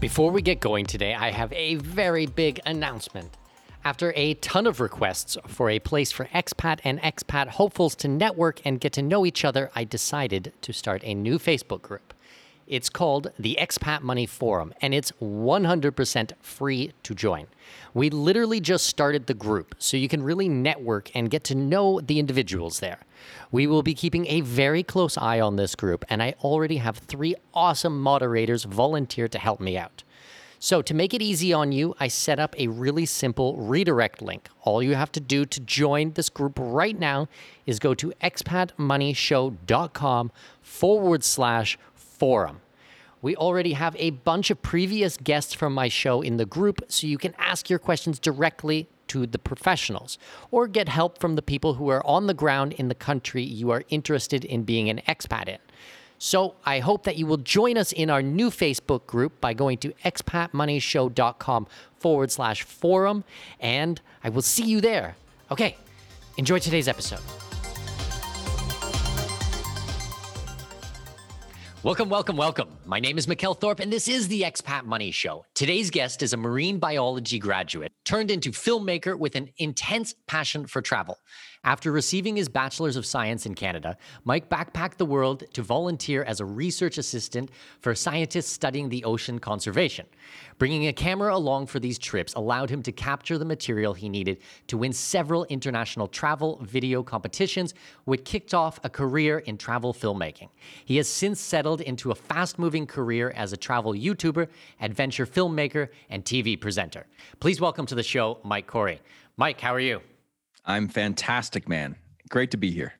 Before we get going today, I have a very big announcement. After a ton of requests for a place for expat and expat hopefuls to network and get to know each other, I decided to start a new Facebook group. It's called the Expat Money Forum, and it's 100% free to join. We literally just started the group, so you can really network and get to know the individuals there. We will be keeping a very close eye on this group, and I already have three awesome moderators volunteer to help me out. So, to make it easy on you, I set up a really simple redirect link. All you have to do to join this group right now is go to expatmoneyshow.com forward slash forum. We already have a bunch of previous guests from my show in the group, so you can ask your questions directly to the professionals or get help from the people who are on the ground in the country you are interested in being an expat in. So I hope that you will join us in our new Facebook group by going to expatmoneyshow.com forward slash forum, and I will see you there. Okay, enjoy today's episode. Welcome, welcome, welcome. My name is Mikkel Thorup, and this is the Expat Money Show. Today's guest is a marine biology graduate turned into filmmaker with an intense passion for travel. After receiving his Bachelor's of Science in Canada, Mike backpacked the world to volunteer as a research assistant for scientists studying the ocean conservation. Bringing a camera along for these trips allowed him to capture the material he needed to win several international travel video competitions, which kicked off a career in travel filmmaking. He has since settled into a fast moving career as a travel YouTuber, adventure filmmaker, and TV presenter. Please welcome to the show, Mike Corey. Mike, how are you? I'm fantastic, man. Great to be here.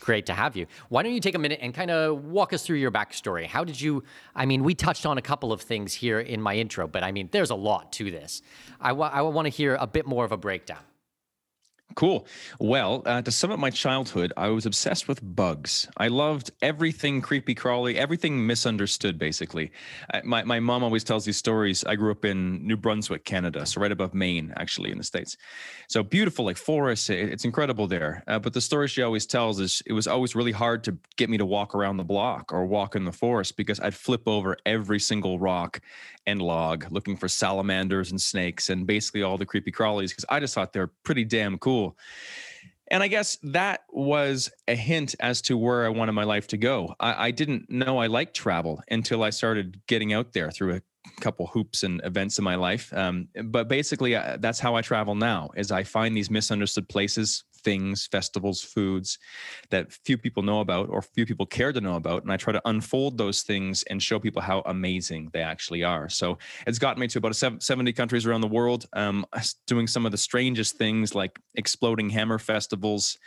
Great to have you. Why don't you take a minute and kind of walk us through your backstory? How did you? I mean, we touched on a couple of things here in my intro, but I mean, there's a lot to this. I, I want to hear a bit more of a breakdown. Cool. Well, uh, to sum up my childhood, I was obsessed with bugs. I loved everything creepy crawly, everything misunderstood, basically. Uh, my, my mom always tells these stories. I grew up in New Brunswick, Canada, so right above Maine, actually, in the States. So beautiful, like forests. It, it's incredible there. Uh, but the story she always tells is it was always really hard to get me to walk around the block or walk in the forest because I'd flip over every single rock and log looking for salamanders and snakes and basically all the creepy crawlies because I just thought they're pretty damn cool. And I guess that was a hint as to where I wanted my life to go. I, I didn't know I liked travel until I started getting out there through a couple hoops and events in my life. Um, but basically, uh, that's how I travel now. Is I find these misunderstood places, things, festivals, foods that few people know about or few people care to know about. And I try to unfold those things and show people how amazing they actually are. So it's gotten me to about 70 countries around the world, um, doing some of the strangest things like exploding hammer festivals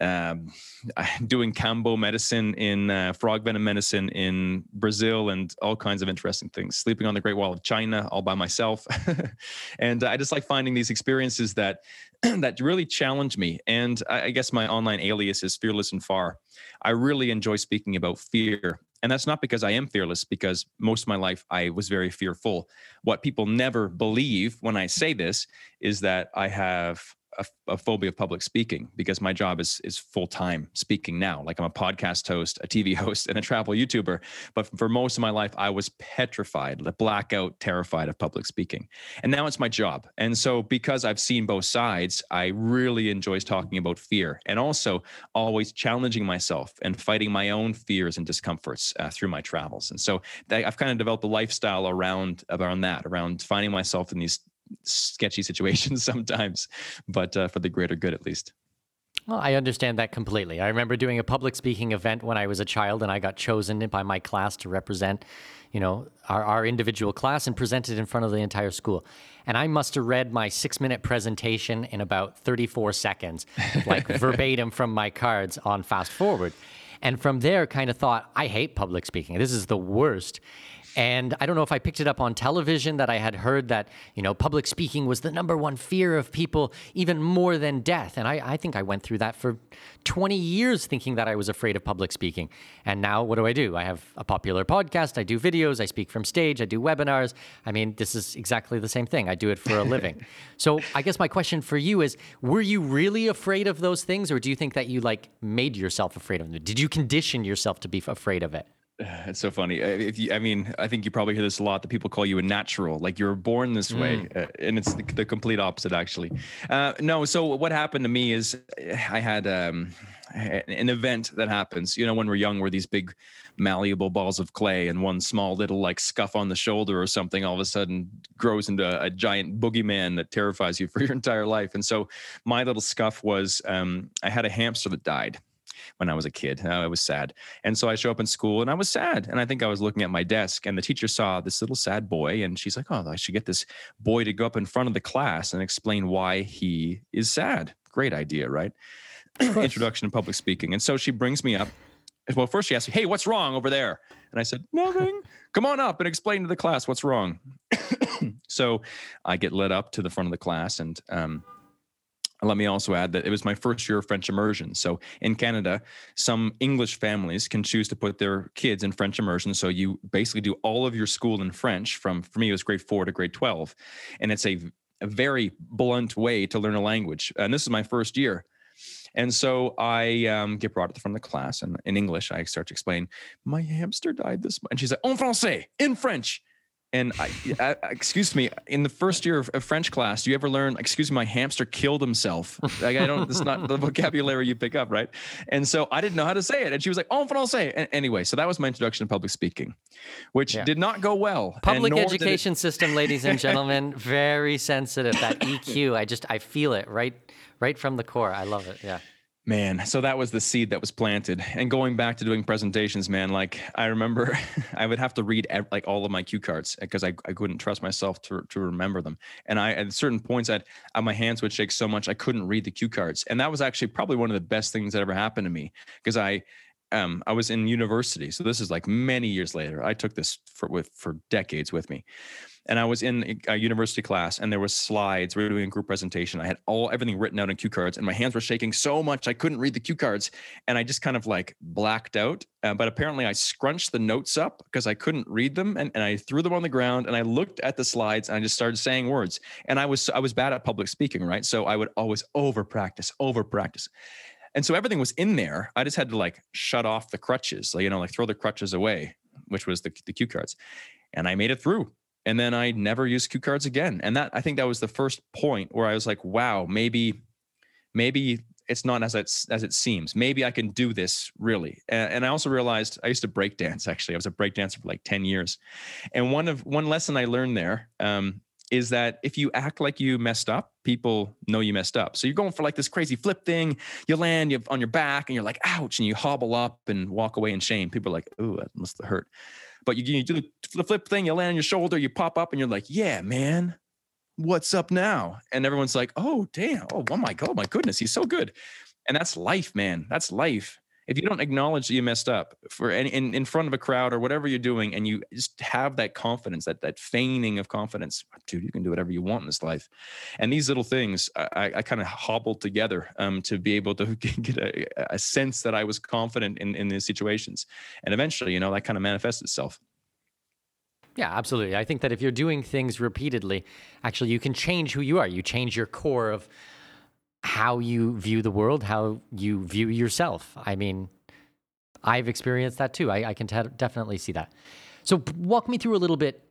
um, doing kambo medicine in uh, frog venom medicine in Brazil and all kinds of interesting things. Sleeping on the Great Wall of China all by myself, and I just like finding these experiences that that really challenge me. And I, I guess my online alias is fearless and far. I really enjoy speaking about fear and that's not because I am fearless, because most of my life I was very fearful. What people never believe when I say this is that I have a, a phobia of public speaking because my job is is full time speaking now. Like I'm a podcast host, a TV host, and a travel YouTuber. But for most of my life, I was petrified, blackout, terrified of public speaking. And now it's my job. And so because I've seen both sides, I really enjoy talking about fear and also always challenging myself and fighting my own fears and discomforts uh, through my travels. And so I've kind of developed a lifestyle around around that, around finding myself in these sketchy situations sometimes, but uh, for the greater good at least. Well, I understand that completely. I remember doing a public speaking event when I was a child, and I got chosen by my class to represent, you know, our, our individual class and present it in front of the entire school. And I must have read my six minute presentation in about 34 seconds, like verbatim from my cards on fast forward. And from there, kind of thought, I hate public speaking. This is the worst. And I don't know if I picked it up on television that I had heard that, you know, public speaking was the number one fear of people, even more than death. And I, I think I went through that for 20 years thinking that I was afraid of public speaking. And now what do I do? I have a popular podcast, I do videos, I speak from stage, I do webinars. I mean, this is exactly the same thing. I do it for a living. so I guess my question for you is were you really afraid of those things, or do you think that you like made yourself afraid of them? Did you condition yourself to be afraid of it? It's so funny. If you, I mean, I think you probably hear this a lot that people call you a natural, like you're born this mm. way, uh, and it's the, the, complete opposite, actually. Uh, no, so what happened to me is I had um, an event that happens. You know, when we're young, we're these big, malleable balls of clay, and one small little like scuff on the shoulder or something all of a sudden grows into a giant boogeyman that terrifies you for your entire life. And so, my little scuff was um, I had a hamster that died when I was a kid. I was sad. And so I show up in school and I was sad. And I think I was looking at my desk and the teacher saw this little sad boy and she's like, oh, I should get this boy to go up in front of the class and explain why he is sad. Great idea, right? Introduction to public speaking. And so she brings me up. Well, first she asked me, hey, what's wrong over there? And I said, nothing. Come on up and explain to the class what's wrong. so I get led up to the front of the class and um, let me also add that it was my first year of French immersion. So in Canada, some English families can choose to put their kids in French immersion. So you basically do all of your school in French from, for me, it was grade four to grade 12. And it's a, a very blunt way to learn a language. And this is my first year. And so I um, get brought up from the class, and in English, I start to explain, my hamster died this month. And she's like, en français, in French. And I, I, excuse me, in the first year of, of, French class, do you ever learn, excuse me, my hamster killed himself? Like, I don't, it's not the vocabulary you pick up, right? And so I didn't know how to say it. And she was like, oh, I'll say. And anyway, so that was my introduction to public speaking, which yeah. did not go well. Public education system, ladies and gentlemen, very sensitive. That EQ, I just, I feel it right, right from the core. I love it. Yeah. Man, so that was the seed that was planted. And going back to doing presentations, man, like I remember I would have to read like all of my cue cards because I, I couldn't trust myself to, to remember them. And I, at certain points, I'd, uh, my hands would shake so much I couldn't read the cue cards. And that was actually probably one of the best things that ever happened to me because I, um, I was in university. So this is like many years later. I took this for, with, for decades with me and I was in a university class, and there was slides. We were doing a group presentation. I had all everything written out in cue cards, and my hands were shaking so much I couldn't read the cue cards, and I just kind of like blacked out. Uh, but apparently, I scrunched the notes up because I couldn't read them, and, and I threw them on the ground, and I looked at the slides, and I just started saying words. And I was I was bad at public speaking, right? So I would always over practice, over practice. And so everything was in there. I just had to like shut off the crutches, like, you know, like throw the crutches away, which was the, the cue cards. And I made it through and then I never used cue cards again. And that I think that was the first point where I was like, wow, maybe, maybe it's not as it's as it seems. Maybe I can do this really. And, and I also realized I used to break dance. Actually, I was a break dancer for like ten years. And one of one lesson I learned there um, is that if you act like you messed up, people know you messed up. So you're going for like this crazy flip thing. You land you on your back, and you're like, ouch, and you hobble up and walk away in shame. People are like, ooh, that must have hurt. But you, you do the flip thing, you land on your shoulder, you pop up, and you're like, yeah, man, what's up now? And everyone's like, oh, damn. Oh, oh my God, my goodness, he's so good. And that's life, man. That's life if you don't acknowledge that you messed up for in, in, in front of a crowd or whatever you're doing and you just have that confidence that that feigning of confidence dude you can do whatever you want in this life and these little things i, I kind of hobbled together um, to be able to get a, a sense that i was confident in in these situations and eventually you know that kind of manifests itself yeah, absolutely. I think that if you're doing things repeatedly, actually, you can change who you are. You change your core of how you view the world, how you view yourself. I mean, I've experienced that too. I, I can te- definitely see that. So, walk me through a little bit.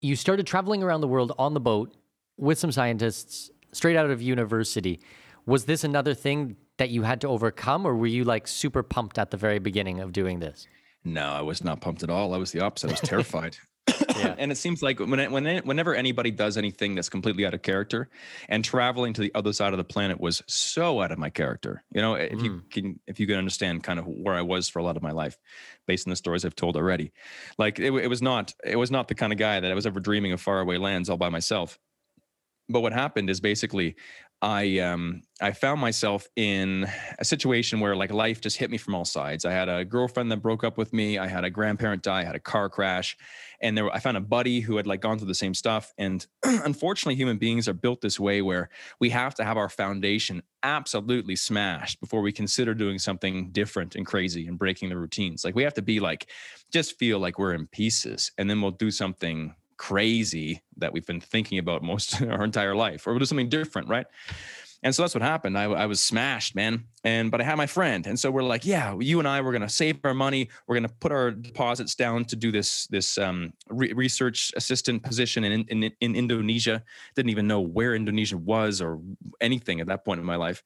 You started traveling around the world on the boat with some scientists straight out of university. Was this another thing that you had to overcome, or were you like super pumped at the very beginning of doing this? No, I was not pumped at all. I was the opposite. I was terrified. yeah. and it seems like when, when whenever anybody does anything that's completely out of character, and traveling to the other side of the planet was so out of my character. You know, if mm. you can if you can understand kind of where I was for a lot of my life, based on the stories I've told already, like it, it was not it was not the kind of guy that I was ever dreaming of faraway lands all by myself. But what happened is basically I um I found myself in a situation where like life just hit me from all sides. I had a girlfriend that broke up with me. I had a grandparent die. I had a car crash, and there I found a buddy who had like gone through the same stuff. And unfortunately, human beings are built this way where we have to have our foundation absolutely smashed before we consider doing something different and crazy and breaking the routines. Like we have to be like just feel like we're in pieces, and then we'll do something crazy that we've been thinking about most our entire life, or do something different, right? And so that's what happened. I, I, was smashed, man. And but I had my friend, and so we're like, yeah, you and I, we're gonna save our money. We're gonna put our deposits down to do this this um, re- research assistant position in, in in Indonesia. Didn't even know where Indonesia was or anything at that point in my life.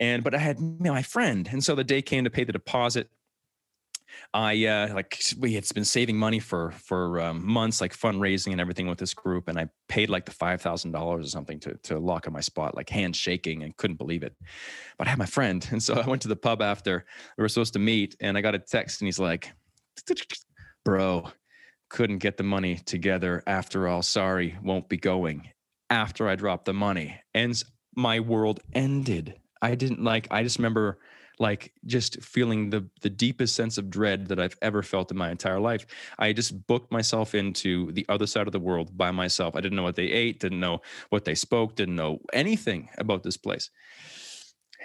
And but I had my friend, and so the day came to pay the deposit. I uh, like we had been saving money for for um, months, like fundraising and everything with this group, and I paid like the five thousand dollars or something to to lock in my spot, like hands shaking and couldn't believe it. But I had my friend, and so I went to the pub after we were supposed to meet, and I got a text, and he's like, "Bro, couldn't get the money together. After all, sorry, won't be going." After I dropped the money, and my world ended. I didn't like. I just remember like just feeling the the deepest sense of dread that I've ever felt in my entire life. I just booked myself into the other side of the world by myself. I didn't know what they ate, didn't know what they spoke, didn't know anything about this place.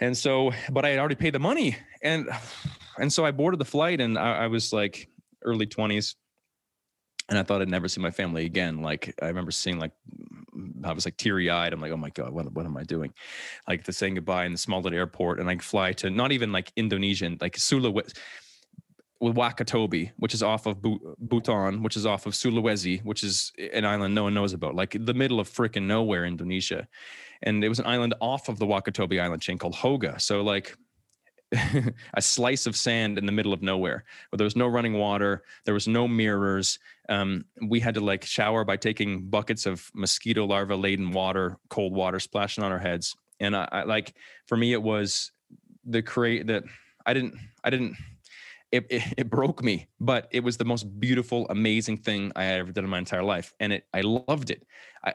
And so, but I had already paid the money, and and so I boarded the flight, and I, I was like early twenties, and I thought I'd never see my family again. Like I remember seeing like I was like teary eyed. I'm like, oh my god, what what am I doing? Like the saying goodbye in the small little airport, and I fly to not even like Indonesian, like Sulawesi. With Wakatobi, which is off of Buton, which is off of Sulawesi, which is an island no one knows about, like the middle of freaking nowhere, Indonesia. And it was an island off of the Wakatobi island chain called Hoga. So like a slice of sand in the middle of nowhere where there was no running water there was no mirrors. Um, we had to like shower by taking buckets of mosquito larva laden water cold water splashing on our heads. And I, I like for me it was the create that i didn't i didn't it, it, it, broke me, but it was the most beautiful, amazing thing I had ever done in my entire life. And it, I loved it. I,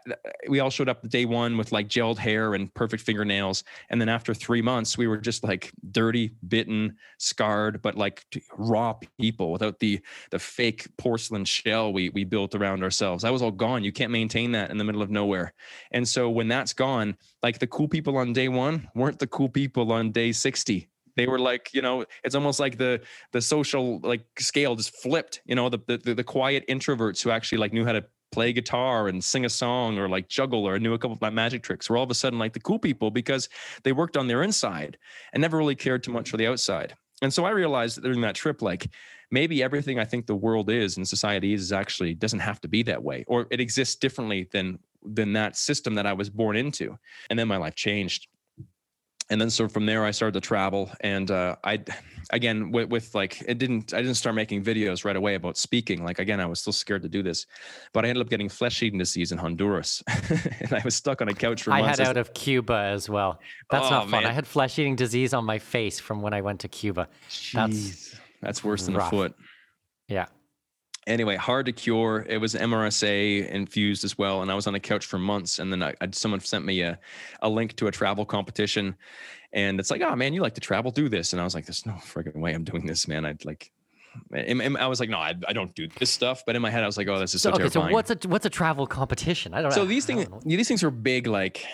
we all showed up day one with like gelled hair and perfect fingernails. And then after three months, we were just like dirty, bitten, scarred, but like raw people without the, the fake porcelain shell we, we built around ourselves. That was all gone. You can't maintain that in the middle of nowhere. And so when that's gone, like the cool people on day one weren't the cool people on day 60 they were like you know it's almost like the the social like scale just flipped you know the the, the quiet introverts who actually like knew how to play guitar and sing a song or like juggle or knew a couple of magic tricks were all of a sudden like the cool people because they worked on their inside and never really cared too much for the outside. And so i realized during that trip like maybe everything i think the world is and society is actually doesn't have to be that way or it exists differently than than that system that i was born into. And then my life changed and then so from there I started to travel and uh, I again with, with, like it didn't I didn't start making videos right away about speaking like again I was still scared to do this but I ended up getting flesh eating disease in Honduras and I was stuck on a couch for I months. I had out of Cuba as well that's oh, not fun man. I had flesh eating disease on my face from when I went to Cuba Jeez. that's that's worse than rough. a foot yeah anyway, hard to cure. It was MRSA infused as well, and I was on a couch for months. And then I, I, someone sent me a, a link to a travel competition, and it's like, oh man, you like to travel, do this. And I was like, there's no frigging way I'm doing this, man. I'd like. I was like, no, I, I, don't do this stuff. But in my head, I was like, oh, this is so, so okay. Terrifying. So what's a what's a travel competition? I don't. Know. So know. these things, these things are big, like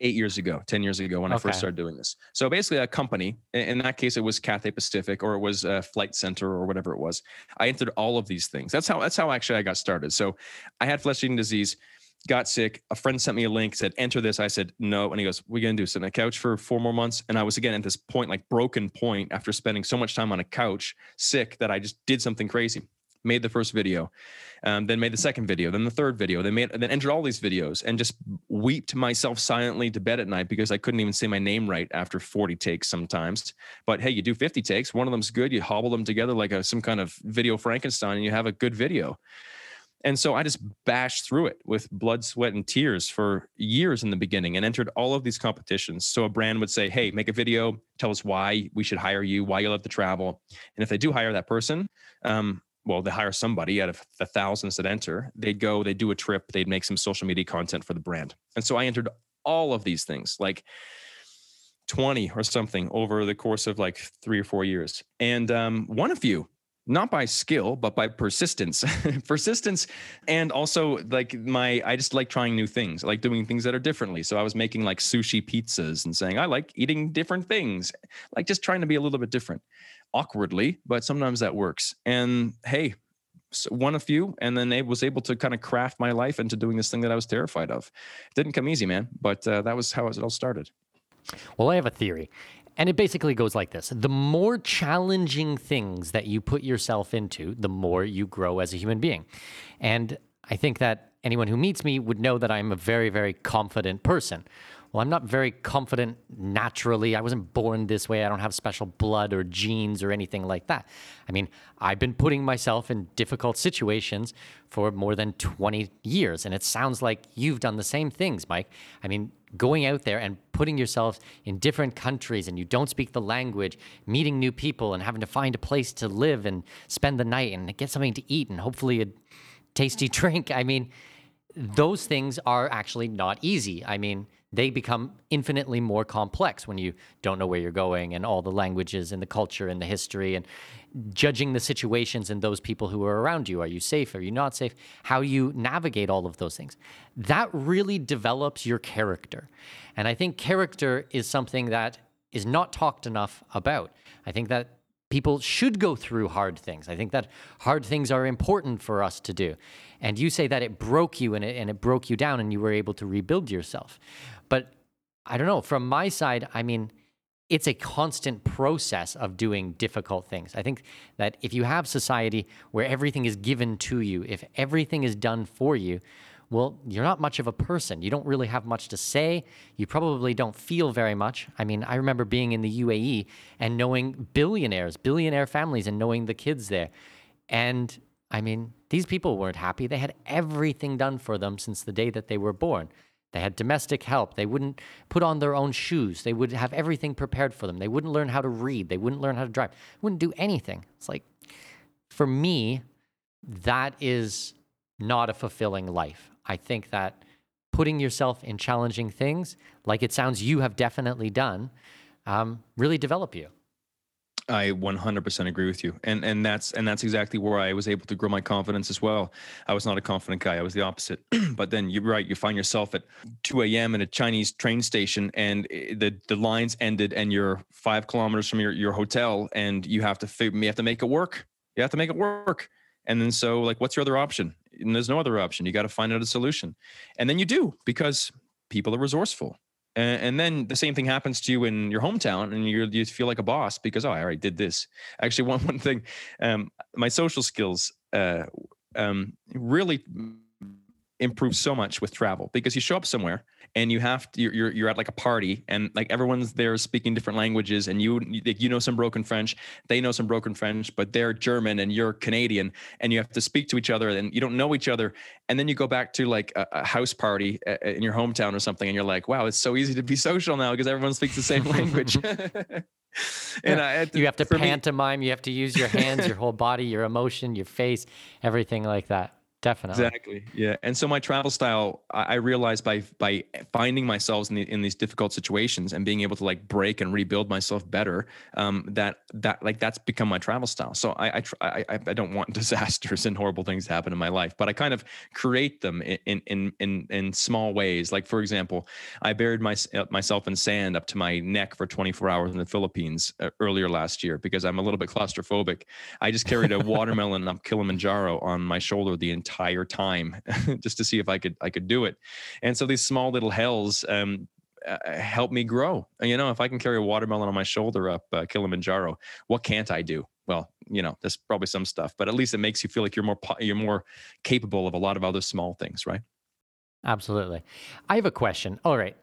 eight years ago, 10 years ago when okay. I first started doing this. So basically, a company, in that case, it was Cathay Pacific or it was a Flight Center or whatever it was. I entered all of these things. That's how, that's how actually I got started. So I had flesh eating disease. got sick. A friend sent me a link, said, enter this. I said, no. And he goes, We're going to do sit on a couch for four more months. And I was again at this point, like broken point after spending so much time on a couch, sick, that I just did something crazy. Made the first video, um, then made the second video, then the third video, then made, then entered all these videos and just weeped myself silently to bed at night because I couldn't even say my name right after 40 takes sometimes. But hey, you do 50 takes, one of them's good, you hobble them together like a, some kind of video Frankenstein, and you have a good video. And so I just bashed through it with blood, sweat, and tears for years in the beginning and entered all of these competitions. So a brand would say, Hey, make a video, tell us why we should hire you, why you love to travel. And if they do hire that person, um, well, they hire somebody out of the thousands that enter. They'd go, they'd do a trip, they'd make some social media content for the brand. And so I entered all of these things, like 20 or something over the course of like three or four years. And um, a few not by skill but by persistence persistence and also like my i just like trying new things I like doing things that are differently so i was making like sushi pizzas and saying i like eating different things like just trying to be a little bit different awkwardly but sometimes that works and hey so won a few and then it was able to kind of craft my life into doing this thing that i was terrified of it didn't come easy man but uh, that was how it all started well, I have a theory. And it basically goes like this the more challenging things that you put yourself into, the more you grow as a human being. And I think that anyone who meets me would know that I'm a very, very confident person. Well, I'm not very confident naturally. I wasn't born this way. I don't have special blood or genes or anything like that. I mean, I've been putting myself in difficult situations for more than 20 years. And it sounds like you've done the same things, Mike. I mean, going out there and putting yourself in different countries and you don't speak the language, meeting new people and having to find a place to live and spend the night and get something to eat and hopefully a tasty drink. I mean, those things are actually not easy. I mean, they become infinitely more complex when you don't know where you're going and all the languages and the culture and the history and judging the situations and those people who are around you. Are you safe? Are you not safe? How you navigate all of those things. That really develops your character. And I think character is something that is not talked enough about. I think that people should go through hard things. I think that hard things are important for us to do. And you say that it broke you and it, and it broke you down and you were able to rebuild yourself. But I don't know, from my side, I mean, it's a constant process of doing difficult things. I think that if you have society where everything is given to you, if everything is done for you, well, you're not much of a person. You don't really have much to say. You probably don't feel very much. I mean, I remember being in the UAE and knowing billionaires, billionaire families, and knowing the kids there. And I mean, these people weren't happy. They had everything done for them since the day that they were born. They had domestic help. They wouldn't put on their own shoes. They would have everything prepared for them. They wouldn't learn how to read. They wouldn't learn how to drive. Wouldn't do anything. It's like, for me, that is not a fulfilling life. I think that putting yourself in challenging things, like it sounds you have definitely done, um, really develop you. I 100% agree with you, and and that's and that's exactly where I was able to grow my confidence as well. I was not a confident guy; I was the opposite. but then you're right; you find yourself at 2 a.m. in a Chinese train station, and eh, the the lines ended, and you're five kilometers from your your hotel, and you have to you have to make it work. You have to make it work, and then so like, what's your other option? And there's no other option. You got to find out a solution, and then you do because people are resourceful and, and, then the same thing happens to you in your hometown and you you feel like a boss because oh i already did this. Actually one one thing um, my social skills uh, um, really improve so much with travel because you show up somewhere and you have to you're you're at like a party and like everyone's there speaking different languages and you you know some broken french they know some broken french but they're german and you're canadian and you have to speak to each other and you don't know each other. And then you go back to like a, a house party in your hometown or something and you're like wow it's so easy to be social now because everyone speaks the same language. And I, you have to pantomime me, you have to use your hands your whole body your emotion your face everything like that Definitely. Exactly. Yeah. And so my travel style, I, realized by by finding myself in the, in these difficult situations and being able to like break and rebuild myself better, um, that that like that's become my travel style. So I I, I I don't want disasters and horrible things to happen in my life, but I kind of create them in in in in small ways. Like for example, I buried my, myself in sand up to my neck for 24 hours in the Philippines uh, earlier last year because I'm a little bit claustrophobic. I just carried a watermelon up Kilimanjaro on my shoulder the entire entire time just to see if I could I could do it. And so these small little hells um, uh, help me grow. You know, if I can carry a watermelon on my shoulder up uh, Kilimanjaro, what can't I do? Well, you know, there's probably some stuff, but at least it makes you feel like you're more you're more capable of a lot of other small things, right? Absolutely. I have a question. All right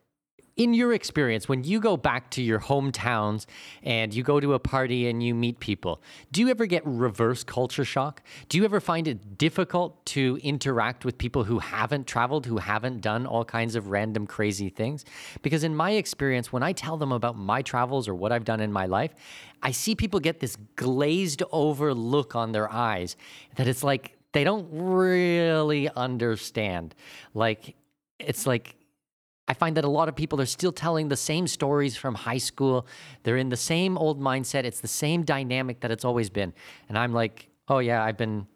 in your experience, when you go back to your hometowns and you go to a party and you meet people, do you ever get reverse culture shock? Do you ever find it difficult to interact with people who haven't traveled, who haven't done all kinds of random crazy things? Because in my experience, when I tell them about my travels or what I've done in my life, I see people get this glazed over look on their eyes that it's like they don't really understand. Like, it's like, I find that a lot of people are still telling the same stories from high school. They're in the same old mindset. It's the same dynamic that it's always been. And I'm like, oh, yeah, I've been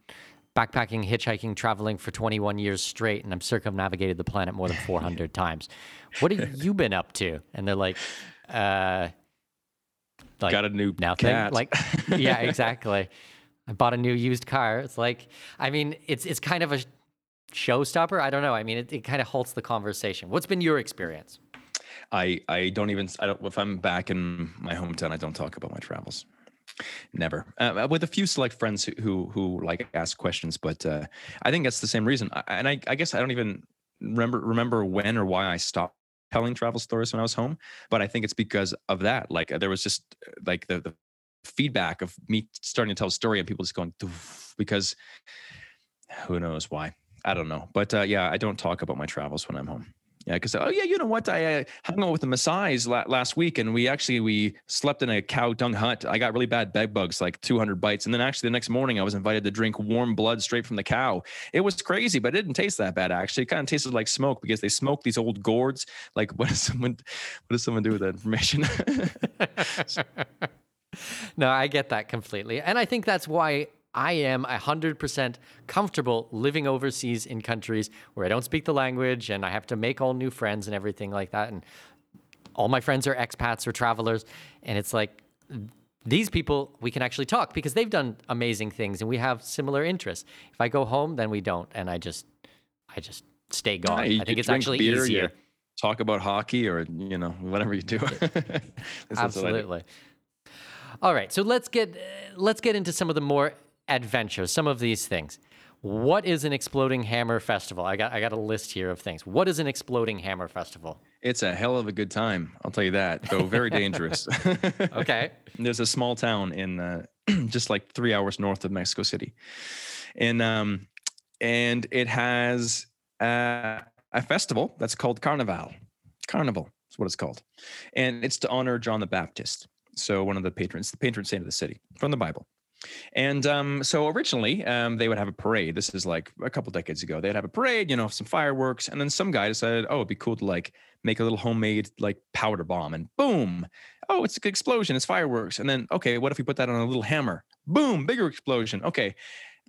backpacking, hitchhiking, traveling for 21 years straight, and I'm circumnavigated the planet more than 400 times. What have you been up to? And they're like, uh, like got a new nothing. Cat. Like, yeah, exactly. I bought a new used car. It's like, I mean, it's it's kind of a showstopper? I don't know. I mean, it, it kind of halts the conversation. What's been your experience? I I don't even I don't if I'm back in my hometown, I don't talk about my travels. Never. Uh, with a few select friends who who, who like ask questions, but uh, I think that's the same reason. I, and I I guess I don't even remember remember when or why I stopped telling travel stories when I was home, but I think it's because of that. Like there was just like the, the feedback of me starting to tell a story and people just going because who knows why I don't know, but uh, yeah, I don't talk about my travels when I'm home. Yeah, because oh yeah, you know what? I uh, hung out with the Maasai's la- last week, and we actually we slept in a cow dung hut. I got really bad bed bugs, like 200 bites, and then actually the next morning I was invited to drink warm blood straight from the cow. It was crazy, but it didn't taste that bad actually. It kind of tasted like smoke because they smoke these old gourds. Like what does someone what does someone do with that information? no, I get that completely, and I think that's why I am 100% comfortable living overseas in countries where I don't speak the language and I have to make all new friends and everything like that. And all my friends are expats or travelers. And it's like, these people, we can actually talk because they've done amazing things and we have similar interests. If I go home, then we don't. And I just, I just stay gone. Yeah, I think it's actually beer, easier. Talk about hockey or, you know, whatever you do. Absolutely. All right, so let's get let's get into some of the more adventures, some of these things. What is an exploding hammer festival? I got I got a list here of things. What is an exploding hammer festival? It's a hell of a good time. I'll tell you that. Though very dangerous. okay. There's a small town in uh, just like three hours north of Mexico City, and um, and it has uh, a festival that's called Carnival. Carnival is what it's called, and it's to honor John the Baptist. So one of the patrons, the patron saint of the city, from the Bible. And um, so originally, um, they would have a parade. This is like a couple decades ago. They'd have a parade, you know, some fireworks, and then some guy decided, oh, it'd be cool to like make a little homemade like powder bomb, and boom, oh, it's an explosion, it's fireworks. And then, okay, what if we put that on a little hammer? Boom, bigger explosion. Okay,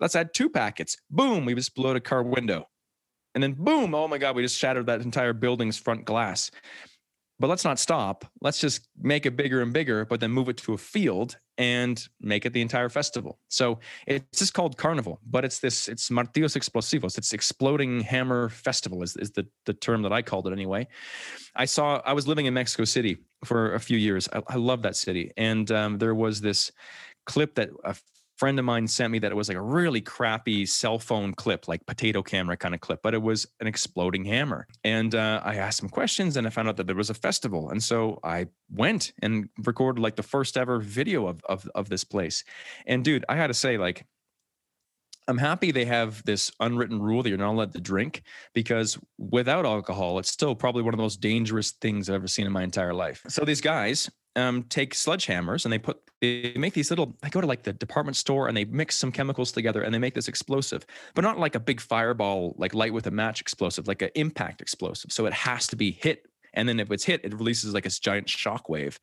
let's add two packets. Boom, we explode a car window, and then boom, oh my god, we just shattered that entire building's front glass. But let's not stop. Let's just make it bigger and bigger, but then move it to a field and make it the entire festival. So it's just called Carnival, but it's this, it's Martillos Explosivos. It's Exploding Hammer Festival is, is the, the term that I called it anyway. I saw, I was living in Mexico City for a few years. I, I love that city. And um, there was this clip that a friend of mine sent me that it was like a really crappy cell phone clip, like potato camera kind of clip, but it was an exploding hammer. And uh, I asked some questions and I found out that there was a festival. And so I went and recorded like the first ever video of, of, of this place. And dude, I had to say, like, I'm happy they have this unwritten rule that you're not allowed to drink because without alcohol, it's still probably one of the most dangerous things I've ever seen in my entire life. So these guys um, take sledgehammers and they put they make these little they go to like the department store and they mix some chemicals together and they make this explosive but not like a big fireball like light with a match explosive like an impact explosive. So it has to be hit and then if it's hit it releases like this giant shock wave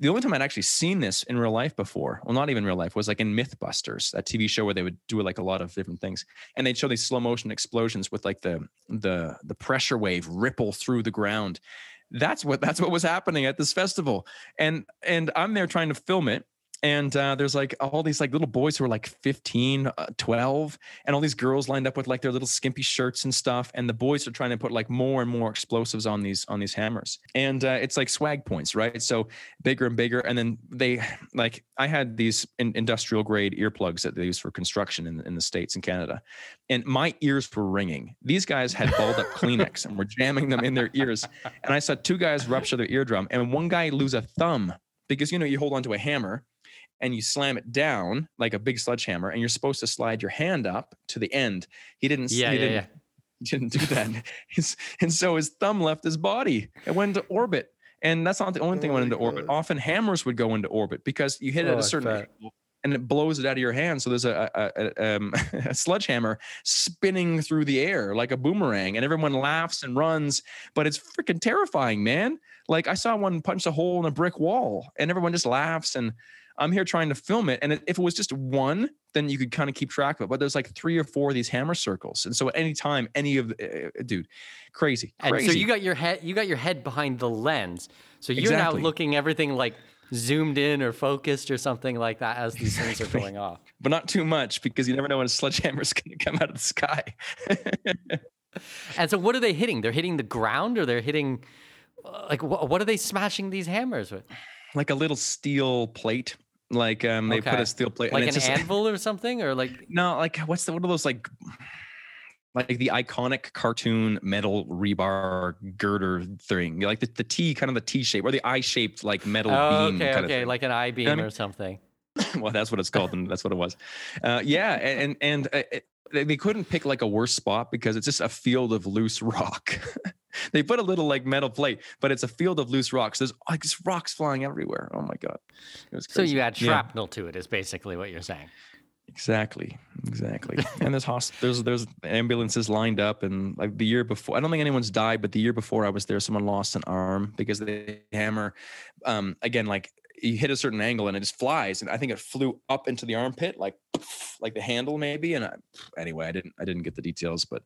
the only time I'd actually seen this in real life before, well, not even real life, was like in Mythbusters, that TV show where they would do like a lot of different things, and they'd show these slow motion explosions with like the the the pressure wave ripple through the ground, that's what that's what was happening at this festival. And and i'm there trying to film it and uh, there's like all these like little boys who are like 15 uh, 12 and all these girls lined up with like their little skimpy shirts and stuff and the boys are trying to put like more and more explosives on these on these hammers. And uh, it's like swag points right? So bigger and bigger and then they like i had these in, industrial grade earplugs that they use for construction in, in the states and canada and my ears were ringing. These guys had balled up kleenex and were jamming them in their ears and i saw two guys rupture their eardrum and one guy lose a thumb because you know you hold onto a hammer and you slam it down like a big sledgehammer and you're supposed to slide your hand up to the end. He didn't Yeah, he yeah, didn't, yeah. he didn't do that. His, and so his thumb left his body. It went into orbit. And that's not the only thing that went into orbit. Often hammers would go into orbit because you hit it Oh, at I a certain angle and it blows it out of your hand. So there's a, a, a, um, a sledgehammer spinning through the air like a boomerang and everyone laughs and runs. But it's freaking terrifying man. Like i saw one punch a hole in a brick wall and everyone just laughs and i'm here trying to film it and if it was just one then you could kind of keep track of it but there's like three or four of these hammer circles and so at any time any of the, uh, dude crazy And so you got your head you got your head behind the lens. So you're Exactly. now looking everything like zoomed in or focused or something like that as these things are going off. but not too much because you never know when a sledgehammer is going to come out of the sky And so what are they hitting? They're hitting the ground or they're hitting uh, like wh- what are they smashing these hammers with? like a little steel plate like um they put a steel plate Like and an just anvil or something or like no like what's the what are those like like the iconic cartoon metal rebar girder thing like the, the T kind of the T shape or the I shaped like metal Oh, beam okay, kind of okay, like an I beam I mean? or something. well that's what it's called and that's what it was uh, yeah and and uh, it, they couldn't pick like a worse spot because it's just a field of loose rock they put a little like metal plate but it's a field of loose rocks there's like just rocks flying everywhere oh my god it was So you add Yeah. shrapnel to it is basically what you're saying. Exactly, exactly. and there's hosp- there's there's ambulances lined up, and like the year before, I don't think anyone's died, but the year before I was there, someone lost an arm because they hammer. Um, again, like you hit a certain angle and it just flies, and I think it flew up into the armpit, like like the handle maybe. And I, anyway, I didn't I didn't get the details, but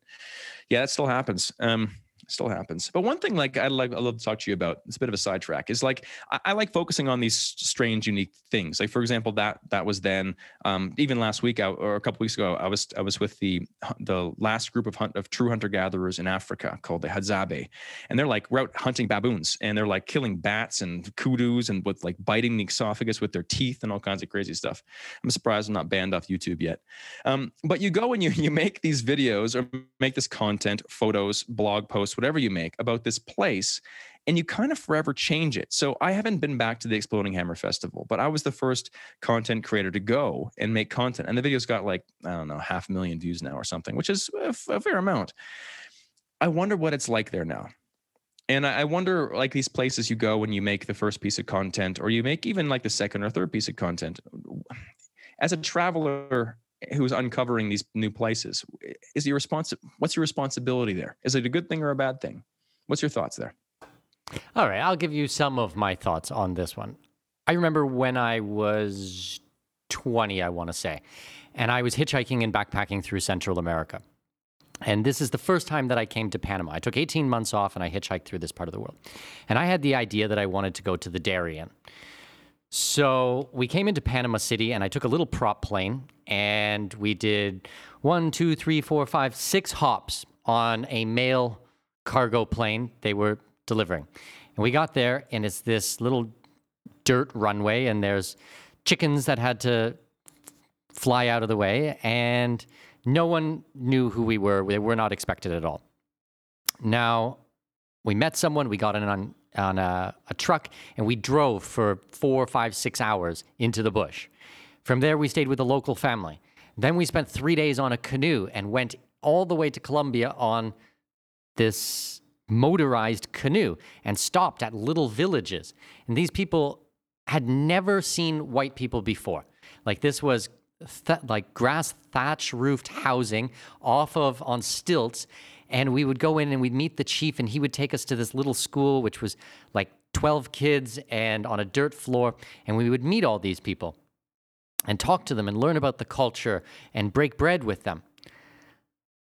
yeah, that still happens. Um, still happens. But one thing, like I'd like I love to talk to you about. It's a bit of a sidetrack. Is like I, I like focusing on these strange, unique things. Like for example, that that was then um, even last week I, or a couple weeks ago, I was I was with the the last group of hunt of true hunter gatherers in Africa called the Hadzabe, and they're like we're out hunting baboons and they're like killing bats and kudus and with like biting the esophagus with their teeth and all kinds of crazy stuff. I'm surprised I'm not banned off YouTube yet. Um, but you go and you you make these videos or make this content, photos, blog posts, whatever you make about this place, and you kind of forever change it. So I haven't been back to the Exploding Hammer Festival, but I was the first content creator to go and make content, and the video's got like I don't know half a million views now or something, which is a, fair amount. I wonder what it's like there now. And I wonder, like these places you go when you make the first piece of content, or you make even like the second or third piece of content. As a traveler who's uncovering these new places, is your responsi- What's your responsibility there? Is it a good thing or a bad thing? What's your thoughts there? All right, I'll give you some of my thoughts on this one. I remember when I was 20, I want to say, and I was hitchhiking and backpacking through Central America. And this is the first time that I came to Panama. I took 18 months off and I hitchhiked through this part of the world. And I had the idea that I wanted to go to the Darien. So we came into Panama City and I took a little prop plane and we did one, two, three, four, five, six hops on a mail cargo plane they were delivering. And we got there and it's this little dirt runway and there's chickens that had to fly out of the way and no one knew who we were. They were not expected at all. Now, we met someone, we got in on, on a, a truck, and we drove for four, five, six hours into the bush. From there, we stayed with a local family. Then we spent three days on a canoe and went all the way to Colombia on this motorized canoe and stopped at little villages. And these people had never seen white people before. Like this was th- like grass thatch roofed housing off of on stilts. And we would go in and we'd meet the chief, and he would take us to this little school, which was like 12 kids and on a dirt floor. And we would meet all these people and talk to them and learn about the culture and break bread with them.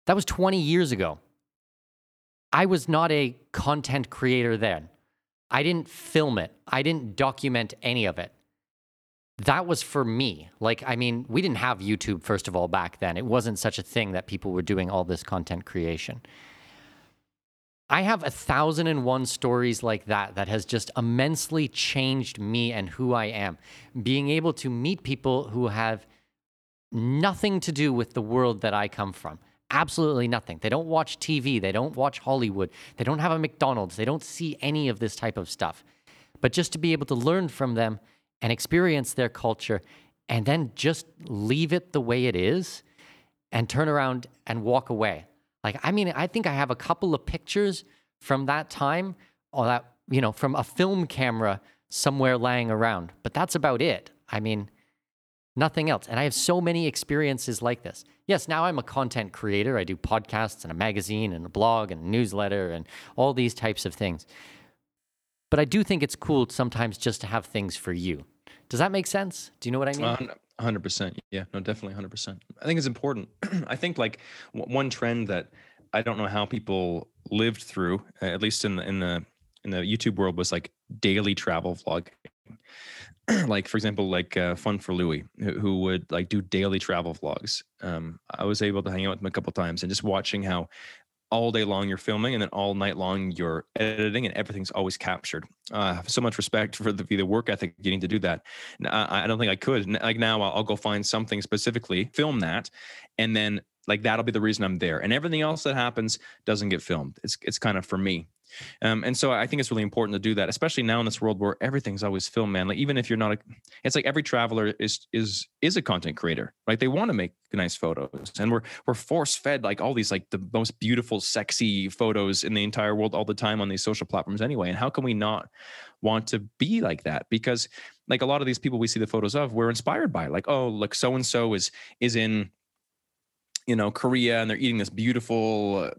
That was 20 years ago. I was not a content creator then. I didn't film it, I didn't document any of it. That was for me. Like, I mean, we didn't have YouTube, first of all, back then. It wasn't such a thing that people were doing all this content creation. I have a thousand and one stories like that that has just immensely changed me and who I am. Being able to meet people who have nothing to do with the world that I come from. Absolutely nothing. They don't watch TV. They don't watch Hollywood. They don't have a McDonald's. They don't see any of this type of stuff. But just to be able to learn from them and experience their culture and then just leave it the way it is and turn around and walk away. Like, I mean, I think I have a couple of pictures from that time or that, you know, from a film camera somewhere lying around, but that's about it. I mean, nothing else. And I have so many experiences like this. Yes, now I'm a content creator. I do podcasts and a magazine and a blog and a newsletter and all these types of things. But I do think it's cool sometimes just to have things for you. Does that make sense? Do you know what I mean? Uh, 100%. Yeah, no, definitely 100%. I think it's important. I think like w- one trend that I don't know how people lived through, at least in the, in the in the YouTube world was like daily travel vlogging. like for example, like uh, Fun for Louis, who, who, would like do daily travel vlogs. Um, I was able to hang out with him a couple times and just watching how all day long you're filming and then all night long you're editing and everything's always captured. Uh, I have so much respect for the, the work ethic need to do that. I, I don't think I could. Like now I'll, I'll go find something specifically, film that, and then like that'll be the reason I'm there. And everything else that happens doesn't get filmed. It's it's kind of for me. Um, and so I think it's really important to do that, especially now in this world where everything's always filmed, man. Like even if you're not a, it's like every traveler is is is a content creator, right? They want to make nice photos, and we're we're force fed like all these like the most beautiful, sexy photos in the entire world all the time on these social platforms anyway. And how can we not want to be like that? Because like a lot of these people we see the photos of, we're inspired by. Like oh, look, so and so is is in you know Korea and they're eating this beautiful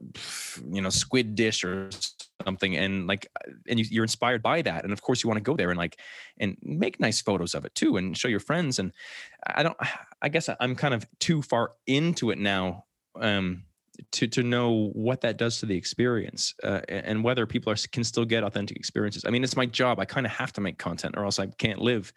you know squid dish or something and like and you, are inspired by that and of course you want to go there and like and make nice photos of it too and show your friends and I don't I guess I'm kind of too far into it now um to to know what that does to the experience uh, and whether people are can still get authentic experiences. I mean, it's my job. I kind of have to make content, or else I can't live.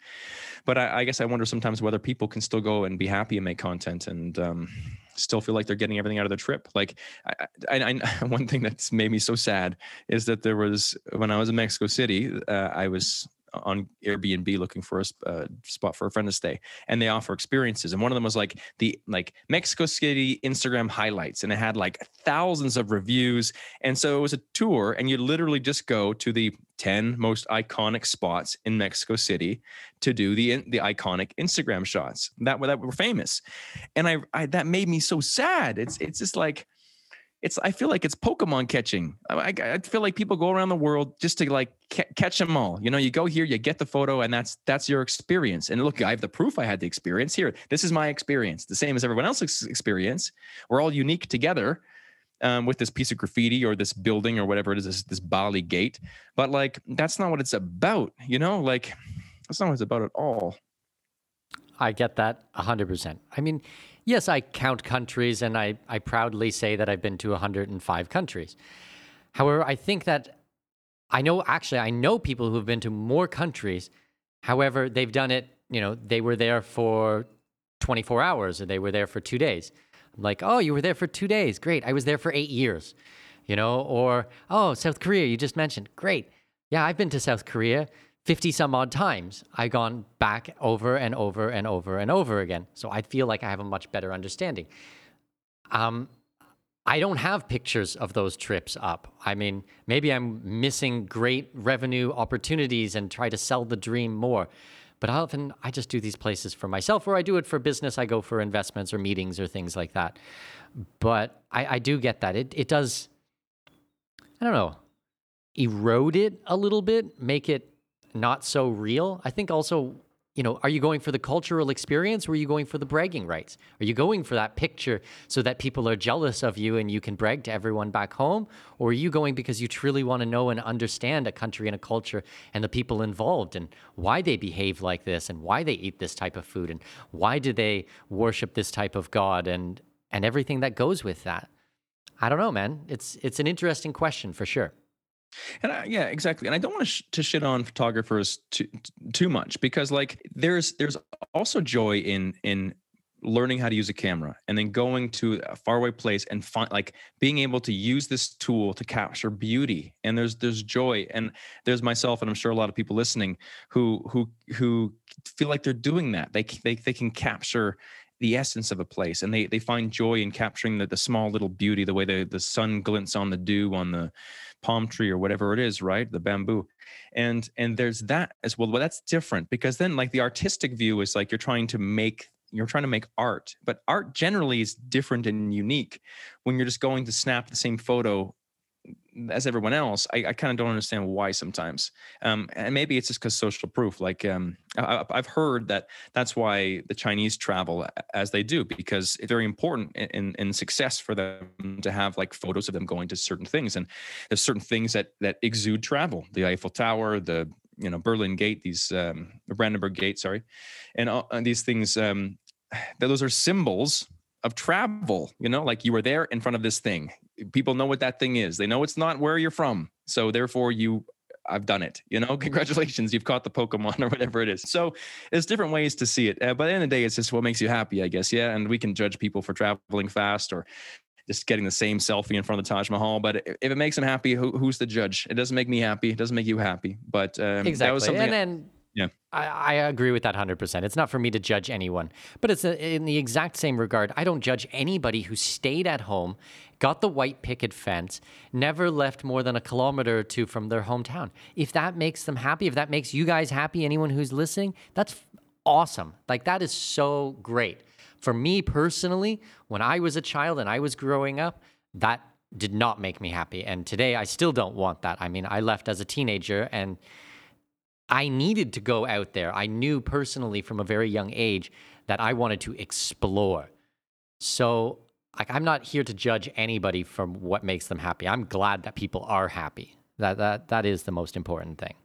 But I, I, guess I wonder sometimes whether people can still go and be happy and make content and um, still feel like they're getting everything out of the trip. Like, I, I, I, one thing that's made me so sad is that there was when I was in Mexico City, uh, I was on Airbnb looking for a uh, spot for a friend to stay, and they offer experiences. And one of them was like the like Mexico City Instagram highlights, and it had like thousands of reviews. And so it was a tour, and you literally just go to the 10 most iconic spots in Mexico City to do the the iconic Instagram shots that that were famous. And I, I that made me so sad. It's it's just like it's I feel like it's Pokemon catching. I, I feel like people go around the world just to like ca- catch them all. You know, you go here, you get the photo, and that's that's your experience. And look, I have the proof I had the experience here. This is my experience, the same as everyone else's experience. We're all unique together. Um, with this piece of graffiti or this building or whatever it is, this, this Bali gate. But like, that's not what it's about, you know? Like, that's not what it's about at all. I get that 100%. I mean, yes, I count countries and I, I proudly say that I've been to 105 countries. However, I think that I know, actually, I know people who've been to more countries. However, they've done it, you know, they were there for 24 hours or they were there for two days. I'm like, oh, you were there for two days. Great. I was there for eight years, you know, or, oh, South Korea, you just mentioned. Great. Yeah, I've been to South Korea. 50 some odd times, I've gone back over and over and over and over again. So I feel like I have a much better understanding. Um, I don't have pictures of those trips up. I mean, maybe I'm missing great revenue opportunities and try to sell the dream more. But often I just do these places for myself, or I do it for business. I go for investments or meetings or things like that. But I, I do get that. It, it does, I don't know, erode it a little bit, make it not so real. I think also, you know, are you going for the cultural experience or are you going for the bragging rights? Are you going for that picture so that people are jealous of you and you can brag to everyone back home? Or are you going because you truly want to know and understand a country and a culture and the people involved and why they behave like this and why they eat this type of food and why do they worship this type of God and and everything that goes with that? I don't know, man. It's it's an interesting question for sure. And I, yeah, exactly. And I don't want to, sh- to shit on photographers too too much because like there's there's also joy in in learning how to use a camera and then going to a faraway place and find like being able to use this tool to capture beauty and there's there's joy and there's myself and i'm sure a lot of people listening who who who feel like they're doing that they they, they can capture the essence of a place and they they find joy in capturing the, the small little beauty the way the, the sun glints on the dew on the palm tree or whatever it is right? The bamboo. And and there's that as well well that's different because then like the artistic view is like you're trying to make you're trying to make art but art generally is different and unique when you're just going to snap the same photo as everyone else i, I kind of don't understand why sometimes um, and maybe it's just because social proof like um, I, have heard that that's why the chinese travel as they do because it's very important in, in success for them to have like photos of them going to certain things and there's certain things that that exude travel the eiffel tower the you know Berlin Gate, these um, Brandenburg Gate, sorry, and, uh, and these things. Um, those are symbols of travel. You know, like you were there in front of this thing. People know what that thing is. They know it's not where you're from, so therefore you. I've done it. You know, congratulations, you've caught the Pokemon or whatever it is. So there's different ways to see it. Uh, but at the end of the day, it's just what makes you happy, I guess. Yeah, and we can judge people for traveling fast or just getting the same selfie in front of the Taj Mahal. But if it makes them happy, who, who's the judge? It doesn't make me happy. It doesn't make you happy. But um, exactly. that was something. And then yeah. I, I, agree with that 100%. It's not for me to judge anyone, but it's a, in the exact same regard. I don't judge anybody who stayed at home, got the white picket fence, never left more than a kilometer or two from their hometown. If that makes them happy, if that makes you guys happy, anyone who's listening, that's awesome. Like, that is so great. For me personally, when I was a child and I was growing up, that did not make me happy. And today I still don't want that. I mean, I left as a teenager and I needed to go out there. I knew personally from a very young age that I wanted to explore. So, like, I'm not here to judge anybody from what makes them happy. I'm glad that people are happy. That that that is the most important thing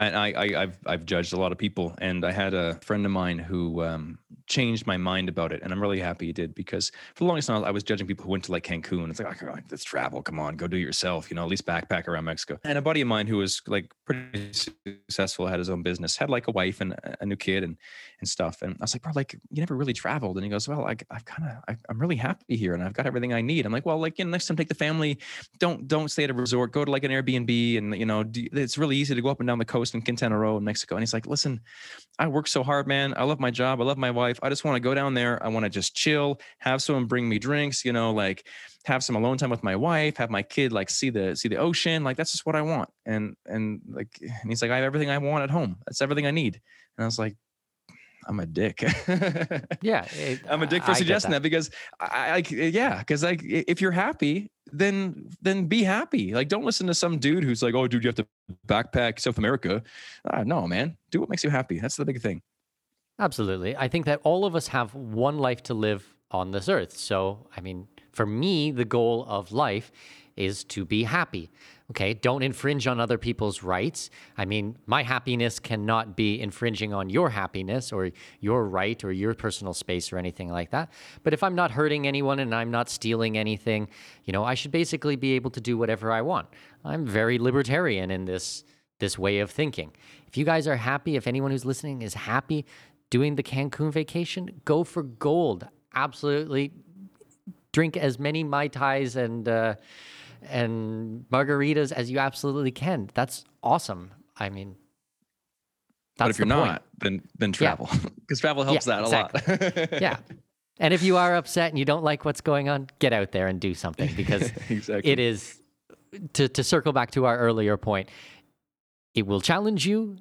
and I, I have I've judged a lot of people, and I had a friend of mine who um, changed my mind about it, and I'm really happy he did because for the longest time I was judging people who went to like Cancun. It's like, oh, let's travel, come on, go do it yourself, you know, at least backpack around Mexico. And a buddy of mine who was like pretty successful, had his own business, had like a wife and a new kid and and stuff. And I was like, bro, like you never really traveled. And he goes, well, I, I've kind of I'm really happy here, and I've got everything I need. I'm like, well, like you know, next time take the family, don't don't stay at a resort, go to like an Airbnb, and you know, it's really easy to go up and down the coast in Quintana Roo Mexico. And he's like, listen, I work so hard, man. I love my job. I love my wife. I just want to go down there. I want to just chill, have someone bring me drinks, you know, like have some alone time with my wife, have my kid like see the see the ocean. Like that's just what I want. And and like and he's like, I have everything I want at home. That's everything I need. And I was like, I'm a dick. yeah, it, I'm a dick for I suggesting that. that. because I, I yeah, because like if you're happy, then then be happy. Like don't listen to some dude who's like, oh, dude, you have to backpack South America. Uh, no, man, do what makes you happy. That's the big thing. Absolutely, I think that all of us have one life to live on this earth. So, I mean, for me, the goal of life is to be happy. Okay, don't infringe on other people's rights. I mean, my happiness cannot be infringing on your happiness or your right or your personal space or anything like that. But if I'm not hurting anyone and I'm not stealing anything, you know, I should basically be able to do whatever I want. I'm very libertarian in this this way of thinking. If you guys are happy, if anyone who's listening is happy doing the Cancun vacation, go for gold. Absolutely drink as many mai tais and uh, and margaritas as you absolutely can. That's awesome. I mean, but if you're not, then then travel because yeah. travel helps yeah, that exactly. a lot. yeah. And if you are upset and you don't like what's going on, get out there and do something because exactly. it is to to circle back to our earlier point, it will challenge you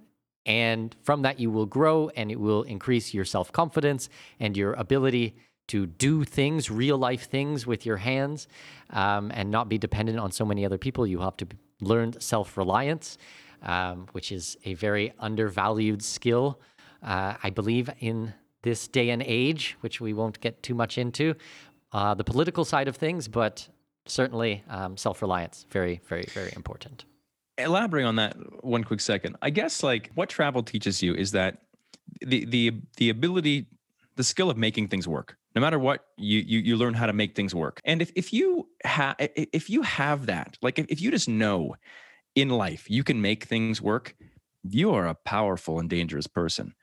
and from that you will grow and it will increase your self-confidence and your ability to do things, real life things with your hands, um, and not be dependent on so many other people. You have to learn self reliance, um, which is a very undervalued skill, uh, I believe, in this day and age, which we won't get too much into. Uh, the political side of things, but certainly um, self reliance, very, very, very important. Elaborate on that one quick second, I guess like what travel teaches you is that the the the ability the skill of making things work no matter what you you, you learn how to make things work and if, if you have if you have that like if, if you just know in life you can make things work, you are a powerful and dangerous person.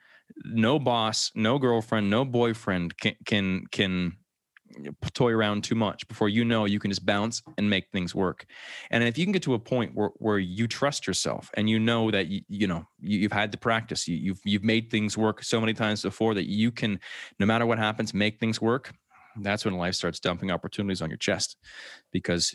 No boss, no girlfriend, no boyfriend can can can toy around too much. Before you know you can just bounce and make things work. And if you can get to a point where, where you trust yourself and you know that you, you know you, have had the practice you, you've you've made things work so many times before that you can no matter what happens make things work that's when life starts dumping opportunities on your chest. Because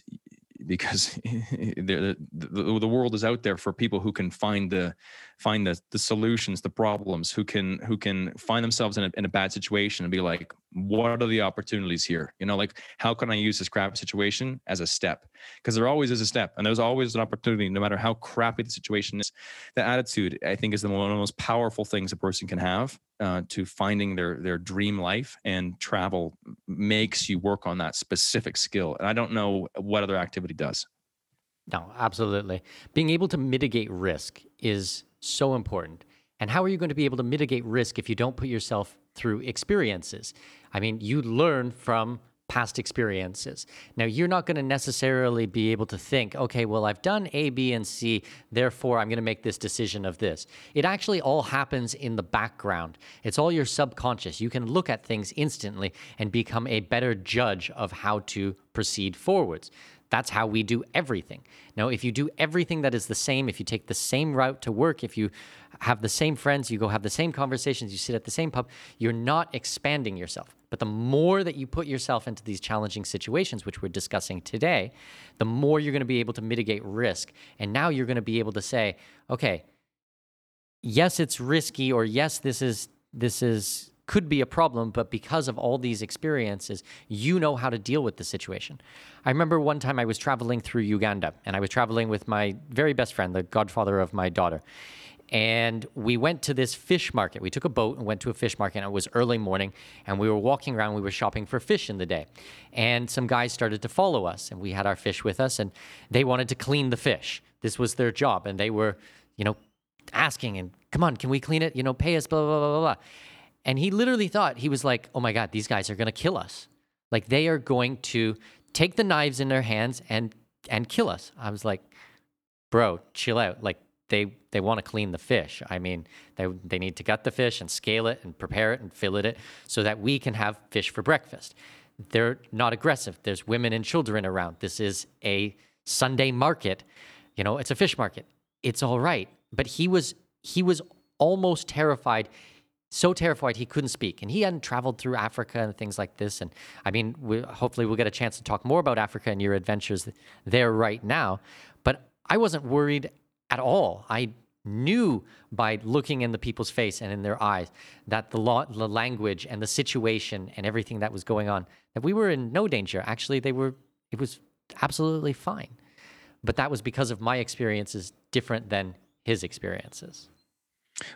because the, the, the world is out there for people who can find the find the the solutions the problems who can who can find themselves in a, in a bad situation and be like what are the opportunities here? You know like how can i use this crappy situation as a step? Because there always is a step and there's always an opportunity no matter how crappy the situation is. The attitude i think is the one of the most powerful things a person can have uh, to finding their their dream life and travel makes you work on that specific skill and i don't know what other activity does. No absolutely. Being able to mitigate risk is so important and how are you going to be able to mitigate risk if you don't put yourself through experiences i mean you learn from past experiences. Now, you're not going to necessarily be able to think, okay, well, I've done A, B, and C, therefore I'm going to make this decision of this. It actually all happens in the background. It's all your subconscious. You can look at things instantly and become a better judge of how to proceed forwards. That's how we do everything. Now, if you do everything that is the same, if you take the same route to work, if you have the same friends, you go have the same conversations, you sit at the same pub, you're not expanding yourself. But the more that you put yourself into these challenging situations, which we're discussing today, the more you're going to be able to mitigate risk. And now you're going to be able to say, okay, yes, it's risky, or yes, this is this is could be a problem, but because of all these experiences, you know how to deal with the situation. I remember one time I was traveling through Uganda and I was traveling with my very best friend, the godfather of my daughter. And we went to this fish market. We took a boat and went to a fish market. And it was early morning, and we were walking around. We were shopping for fish in the day, and some guys started to follow us. And we had our fish with us, and they wanted to clean the fish. This was their job, and they were, you know, asking and come on, can we clean it? You know, pay us, blah blah blah blah blah. And he literally thought, he was like, oh my God, these guys are going to kill us. Like they are going to take the knives in their hands and and kill us. I was like, bro, chill out. Like they they want to clean the fish. I mean, they they need to gut the fish and scale it and prepare it and fillet it so that we can have fish for breakfast. They're not aggressive. There's women and children around. This is a Sunday market. You know, it's a fish market. It's all right. But he was he was almost terrified so terrified he couldn't speak and he hadn't traveled through africa and things like this and i mean we, hopefully we'll get a chance to talk more about africa and your adventures there right now but i wasn't worried at all. I knew by looking in the people's face and in their eyes that the, law, the language and the situation and everything that was going on that we were in no danger. Actually they were it was absolutely fine. But that was because of my experiences different than his experiences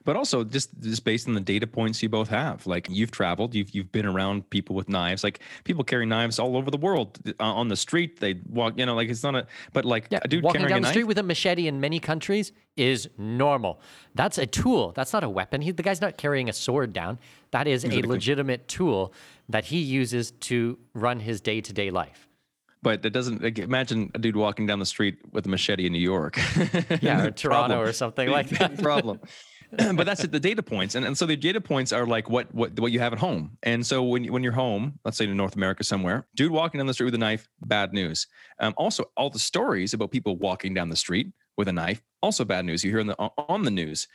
but also just just based on the data points you both have like you've traveled you've you've been around people with knives like people carry knives all over the world uh, on the street they walk you know like it's not a but like yeah, a dude walking down the street with a machete in many countries is normal that's a tool that's not a weapon he, the guy's not carrying a sword down that is exactly. a legitimate tool that he uses to run his day-to-day life but that doesn't like, imagine a dude walking down the street with a machete in New York. yeah, or Toronto or something like that. problem. but that's it, the data points. And, and so the data points are like what what what you have at home. And so when when you're home, let's say in North America somewhere, dude walking down the street with a knife, bad news. Um, also, all the stories about people walking down the street with a knife, also bad news. You hear on the on the news.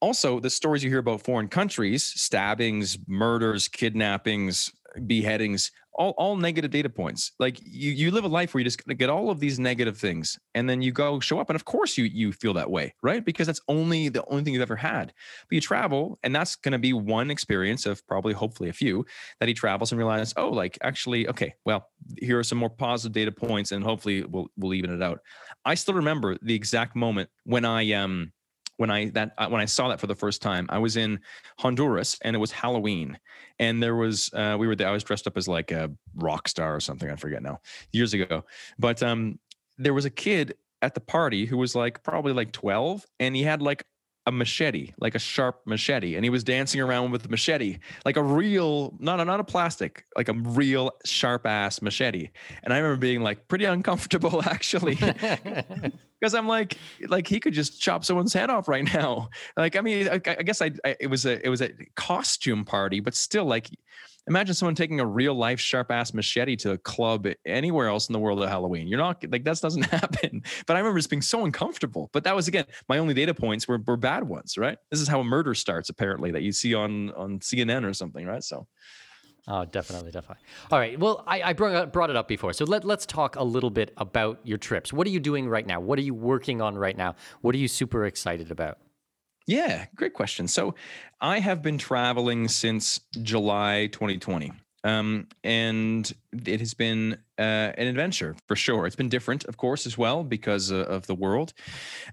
Also, the stories you hear about foreign countries, stabbings, murders, kidnappings, beheadings, all, all negative data points. Like you, you live a life where you just get all of these negative things and then you go show up. And of course you, you feel that way, right? Because that's only the only thing you've ever had, but you travel and that's going to be one experience of probably, hopefully a few that he travels and realizes, oh, like actually, okay, well, here are some more positive data points and hopefully we'll, we'll even it out. I still remember the exact moment when I, um, when I that uh, when I saw that for the first time. I was in Honduras and it was Halloween, and there was uh, we were there. I was dressed up as like a rock star or something. I forget now, years ago. But um, there was a kid at the party who was like probably like twelve, and he had like a machete, like a sharp machete, and he was dancing around with the machete, like a real, not a, not a plastic, like a real sharp ass machete. And I remember being like pretty uncomfortable actually, because I'm like, like he could just chop someone's head off right now. Like, I mean, I, I guess I, I, it was a, it was a costume party, but still, like, imagine someone taking a real life sharp ass machete to a club anywhere else in the world of Halloween. You're not like that doesn't happen. But I remember just being so uncomfortable. But that was again my only data points were, were bad ones, right? This is how a murder starts, apparently, that you see on on CNN or something, right? So. Oh, definitely, definitely. All right. Well, I, I brought, brought it up before. So let, let's talk a little bit about your trips. What are you doing right now? What are you working on right now? What are you super excited about? Yeah, great question. So I have been traveling since July 2020. Um, and it has been uh, an adventure for sure. It's been different, of course, as well because uh, of the world.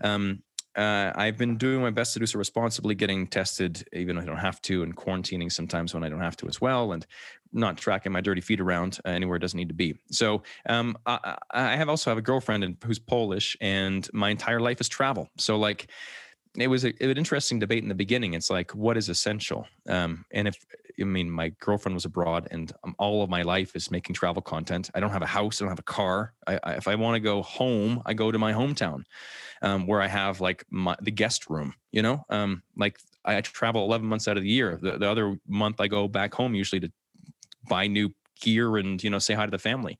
Um, uh, I've been doing my best to do so responsibly, getting tested even if I don't have to, and quarantining sometimes when I don't have to as well, and not tracking my dirty feet around uh, anywhere it doesn't need to be. So um, I, I, have also have a girlfriend who's Polish, and my entire life is travel. So like it was a, an interesting debate in the beginning. It's like, what is essential? Um, and if, I mean, my girlfriend was abroad and um, all of my life is making travel content. I don't have a house. I don't have a car. I, I, if I want to go home, I go to my hometown um, where I have like my, the guest room, you know, um, like I travel 11 months out of the year. The, the other month I go back home usually to buy new gear and, you know, say hi to the family.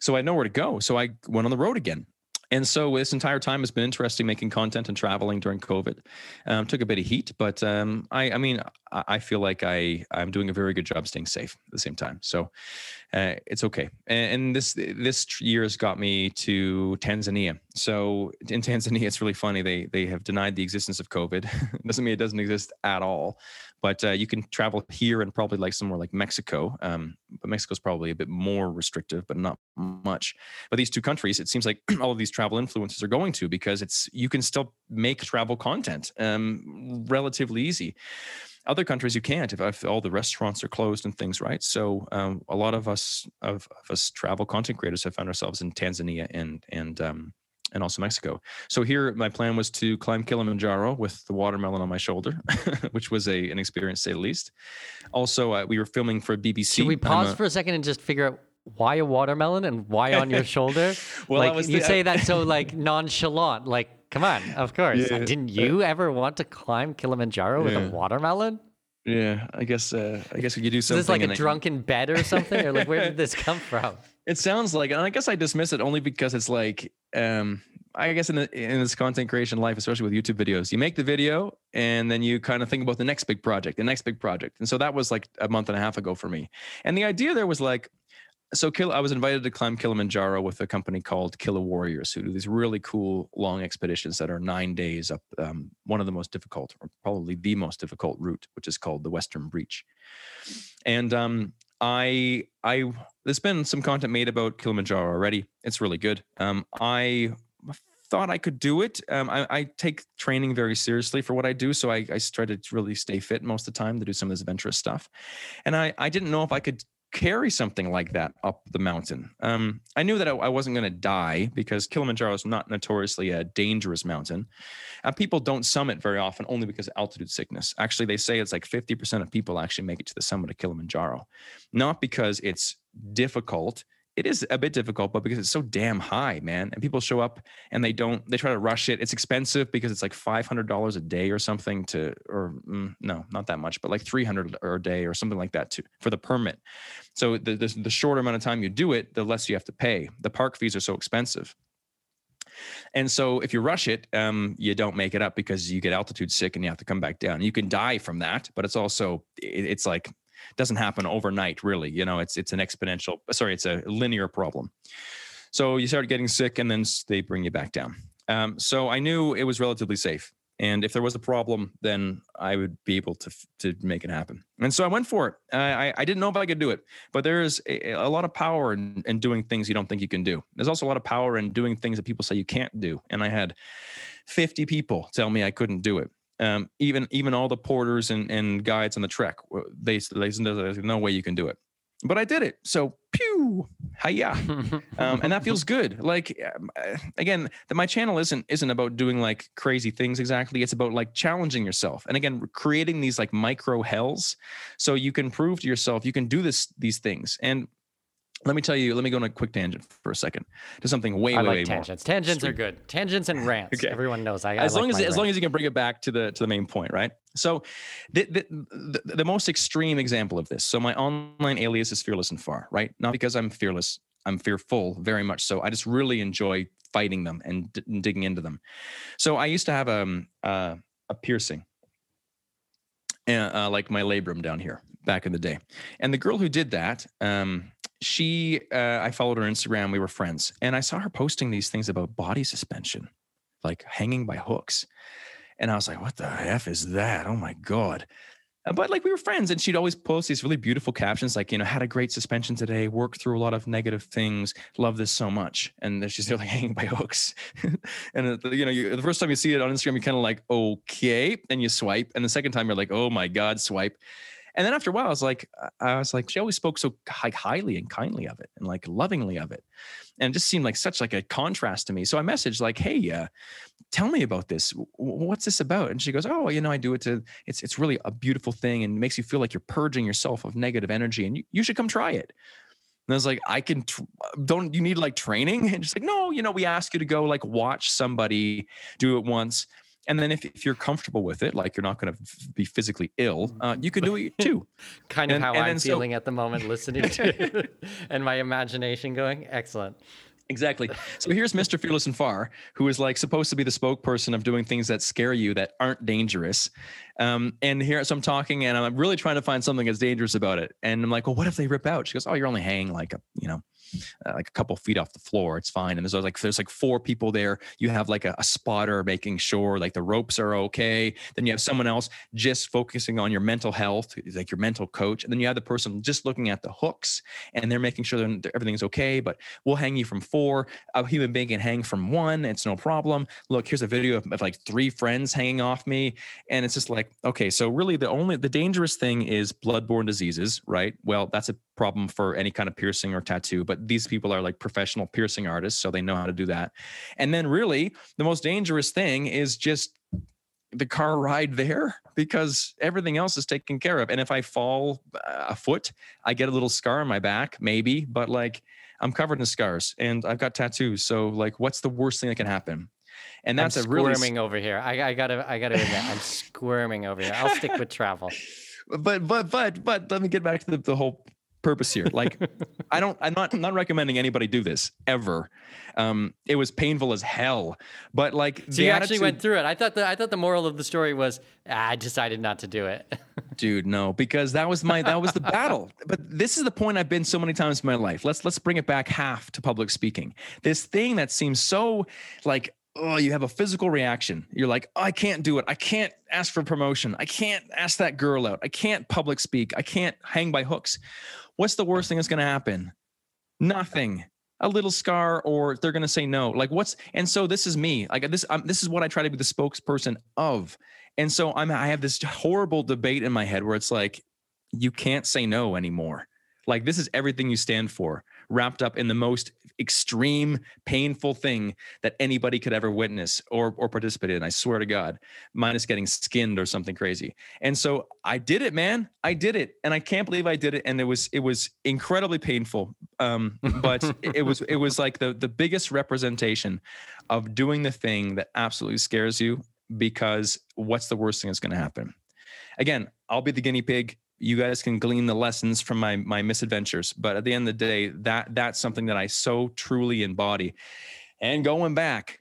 So I know where to go. So I went on the road again and so this entire time has been interesting making content and traveling during COVID. Um, took a bit of heat, but um, I, I mean, I, feel like I I'm doing a very good job staying safe at the same time. So uh, it's okay. And, and, this this year has got me to Tanzania. So in Tanzania, it's really funny. They they have denied the existence of COVID. doesn't mean it doesn't exist at all, but uh, you can travel here and probably like somewhere like Mexico. Um, but Mexico's probably a bit more restrictive, but not much. But these two countries, it seems like all of these travel influencers are going to because it's you can still make travel content um, relatively easy. Other countries you can't if, if, all the restaurants are closed and things, right? So um, a lot of us of, of, us travel content creators have found ourselves in Tanzania and and um, and also Mexico. So here, my plan was to climb Kilimanjaro with the watermelon on my shoulder, which was a an experience, to say the least. Also, uh, we were filming for BBC. Can we pause a, for a second and just figure out why a watermelon and why on your shoulder? well, like you the, say that so like nonchalant. Like, come on, of course. Yeah, Didn't you uh, ever want to climb Kilimanjaro yeah. with a watermelon? Yeah, I guess. Uh, I guess we could do something. Is this like a drunken bed or something, or like where did this come from? It sounds like, and I guess I dismiss it only because it's like, um, I guess in the, in this content creation life, especially with YouTube videos, you make the video and then you kind of think about the next big project, the next big project, and so that was like a month and a half ago for me. And the idea there was like, so I was invited to climb Kilimanjaro with a company called Kili Warriors, who do these really cool long expeditions that are nine days up um, one of the most difficult, or probably the most difficult route, which is called the Western Breach. And um, I I there's been some content made about Kilimanjaro already. It's really good. Um, I thought I could do it. Um, I, I, take training very seriously for what I do, so I, I try to really stay fit most of the time to do some of this adventurous stuff. And I I didn't know if I could carry something like that up the mountain. Um, I knew that I, I wasn't going to die because Kilimanjaro is not notoriously a dangerous mountain. Uh, people don't summit very often only because of altitude sickness. Actually, they say it's like 50% of people actually make it to the summit of Kilimanjaro, not because it's difficult it is a bit difficult, but because it's so damn high, man, and people show up and they don't, they try to rush it. It's expensive because it's like five hundred dollars a day or something to, or mm, no, not that much, but like three hundred a day or something like that to for the permit. So the, the the shorter amount of time you do it, the less you have to pay. The park fees are so expensive. And so if you rush it, um, you don't make it up because you get altitude sick and you have to come back down. You can die from that, but it's also it's like doesn't happen overnight really you know it's it's an exponential sorry it's a linear problem. So you start getting sick and then they bring you back down. Um, so i knew it was relatively safe and if there was a problem then i would be able to to make it happen. And so i went for it. I i didn't know if i could do it but there is a, a lot of power in, in doing things you don't think you can do. There's also a lot of power in doing things that people say you can't do and i had 50 people tell me i couldn't do it um, even even all the porters and, and guides on the trek, they they there's no way you can do it. But I did it. So pew, hiya, um, and that feels good. Like um, uh, again, that my channel isn't isn't about doing like crazy things exactly. It's about like challenging yourself, and again, creating these like micro hells, so you can prove to yourself you can do this these things. And let me tell you. Let me go on a quick tangent for a second to something way, I way, like way tangents. more. Tangents are good. Tangents and rants. Okay. Everyone knows. I, as I long like as as long as you can bring it back to the to the main point, right? So, the, the the the most extreme example of this. So my online alias is fearless and far, right? Not because I'm fearless, I'm fearful, very much so. I just really enjoy fighting them and, d- and digging into them. So I used to have um uh, a piercing, uh, uh, like my labrum down here back in the day, and the girl who did that, um, she uh, I followed her Instagram. We were friends, and I saw her posting these things about body suspension, like hanging by hooks. And I was like, what the F is that? Oh my God. Uh, But like we were friends, and she'd always post these really beautiful captions, like, you know, had a great suspension today, worked through a lot of negative things, love this so much. And then she's still like hanging by hooks. and, uh, you know, you, the first time you see it on Instagram, you're kind of like, okay. And you swipe. And the second time, you're like, oh my God, swipe. And then after a while, I was like, I was like, she always spoke so hi- highly and kindly of it and like lovingly of it. And it just seemed like such like a contrast to me. So I messaged like, hey, uh, tell me about this. What's this about? And she goes, oh, you know, I do it to, it's, it's really a beautiful thing and makes you feel like you're purging yourself of negative energy and you, you should come try it. And I was like, I can, don't you need like training? And she's like, no, you know, we ask you to go like watch somebody do it once. And then if, if you're comfortable with it, like you're not going to be physically ill, uh, you can do it too. kind of how I'm then so- feeling at the moment, listening to and my imagination going excellent. Exactly. So here's Mr. Fearless and Far, who is like supposed to be the spokesperson of doing things that scare you that aren't dangerous. Um, and here, so I'm talking, and I'm really trying to find something that's dangerous about it. And I'm like, well, what if they rip out? She goes, oh, you're only hanging like a, you know, uh, like a couple feet off the floor. It's fine. And there's like there's like four people there. You have like a, a spotter making sure like the ropes are okay. Then you have someone else just focusing on your mental health, like your mental coach. And then you have the person just looking at the hooks and they're making sure that everything's okay. But we'll hang you from four. A human being can hang from one. It's no problem. Look, here's a video of, of like three friends hanging off me. And it's just like, okay, so really the only the dangerous thing is bloodborne diseases, right? Well, that's a problem for any kind of piercing or tattoo, but these people are like professional piercing artists, so they know how to do that. And then really the most dangerous thing is just the car ride there because everything else is taken care of. And if I fall uh, a foot, I get a little scar on my back, maybe, but like I'm covered in scars and I've got tattoos. So like, what's the worst thing that can happen? And that's I'm a really squirming over here. I, I gotta, I gotta admit, I'm squirming over here. I'll stick with travel. but but but but let me get back to the, the whole purpose here. Like i don't i'm not I'm not recommending anybody do this ever. Um it was painful as hell but like So you actually went through it. I thought the, I thought the moral of the story was ah, I decided not to do it. dude no because that was my that was the battle. But this is the point i've been so many times in my life. Let's let's bring it back half to public speaking. This thing that seems so like oh you have a physical reaction. You're like oh, i can't do it. I can't ask for promotion. I can't ask that girl out. I can't public speak. I can't hang by hooks. What's the worst thing that's going to happen? Nothing. A little scar or they're going to say no. Like what's and so this is me. Like this I'm, this is what i try to be the spokesperson of. And so i'm i have this horrible debate in my head where it's like you can't say no anymore. Like this is everything you stand for wrapped up in the most extreme painful thing that anybody could ever witness or or participate in i swear to god minus getting skinned or something crazy. And so i did it man. I did it. And i can't believe i did it. And it was it was incredibly painful. Um but it was it was like the the biggest representation of doing the thing that absolutely scares you because what's the worst thing that's going to happen? Again i'll be the guinea pig you guys can glean the lessons from my my misadventures. But at the end of the day that that's something that i so truly embody. And going back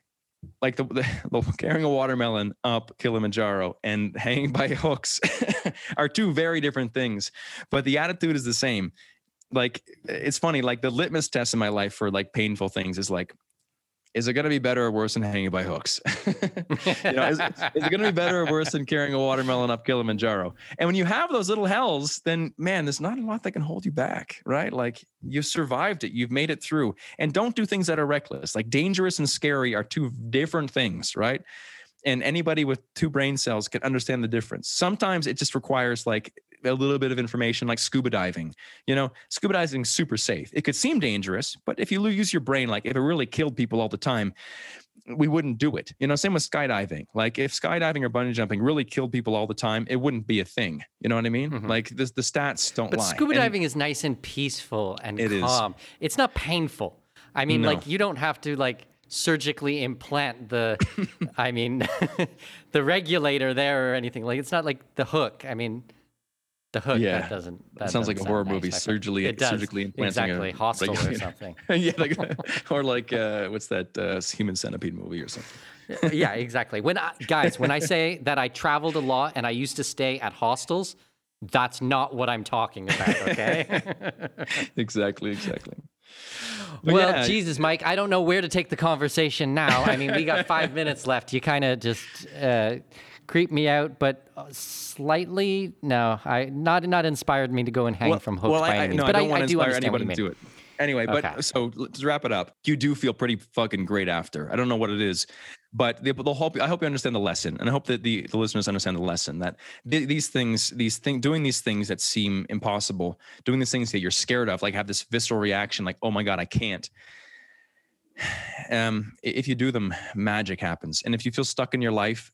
like the, the, the carrying a watermelon up kilimanjaro and hanging by hooks are two very different things but the attitude is the same. Like it's funny like the litmus test in my life for like painful things is like is it going to be better or worse than hanging by hooks? you know, is, is it going to be better or worse than carrying a watermelon up Kilimanjaro? And when you have those little hells, then man, there's not a lot that can hold you back, right? Like you've survived it, you've made it through. And don't do things that are reckless. Like dangerous and scary are two different things, right? And anybody with two brain cells can understand the difference. Sometimes it just requires like a little bit of information like scuba diving. You know, scuba diving is super safe. It could seem dangerous, but if you use your brain, like if it really killed people all the time, we wouldn't do it. You know, same with skydiving. Like if skydiving or bungee jumping really killed people all the time, it wouldn't be a thing. You know what I mean? Mhm. Like the the stats don't But lie. scuba And- diving is nice and peaceful and It is. calm. It's not painful. I mean, No. like you don't have to like surgically implant the, I mean, the regulator there or anything. Like it's not like the hook. I mean, the hook Yeah. that doesn't. That sounds like a horror sound movie, nice, surgically- it does. surgically implanting a exactly hostile or something. yeah, like, or like uh, what's that uh, human centipede movie or something? yeah, exactly. When I, guys, when I say that I traveled a lot and I used to stay at hostels, that's not what I'm talking about. Okay. exactly, exactly. But well, yeah, Jesus, Mike, I don't know where to take the conversation now. I mean, we got five minutes left. You kind of just uh, creep me out, but uh, slightly no, I not not inspired me to go and hang from hooks well, by I, I, any means. no, but I don't want to inspire understand anybody to do it. Anyway, but Okay. so let's wrap it up. You do feel pretty fucking great after. I don't know what it is, but the, the whole, I hope you understand the lesson, and I hope that the, the listeners understand the lesson that th- these things, these things, doing these things that seem impossible, doing these things that you're scared of, like have this visceral reaction, like oh my god, I can't. Um, if you do them, magic happens, and if you feel stuck in your life,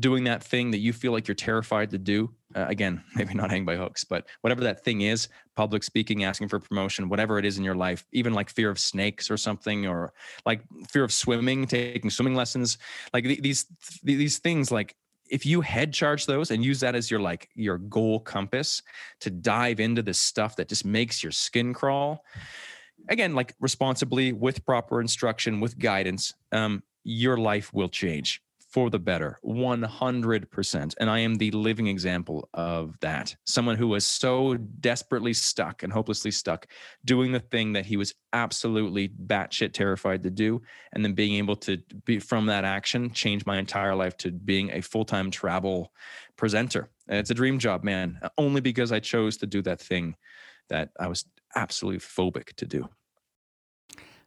doing that thing that you feel like you're terrified to do uh, again maybe not hang by hooks but whatever that thing is public speaking asking for promotion whatever it is in your life even like fear of snakes or something or like fear of swimming taking swimming lessons like th- these th- these things like if you head charge those and use that as your like your goal compass to dive into this stuff that just makes your skin crawl again like responsibly with proper instruction with guidance um, your life will change for the better 100% and i am the living example of that someone who was so desperately stuck and hopelessly stuck doing the thing that he was absolutely batshit terrified to do and then being able to be from that action change my entire life to being a full-time travel presenter it's a dream job man only because i chose to do that thing that i was absolutely phobic to do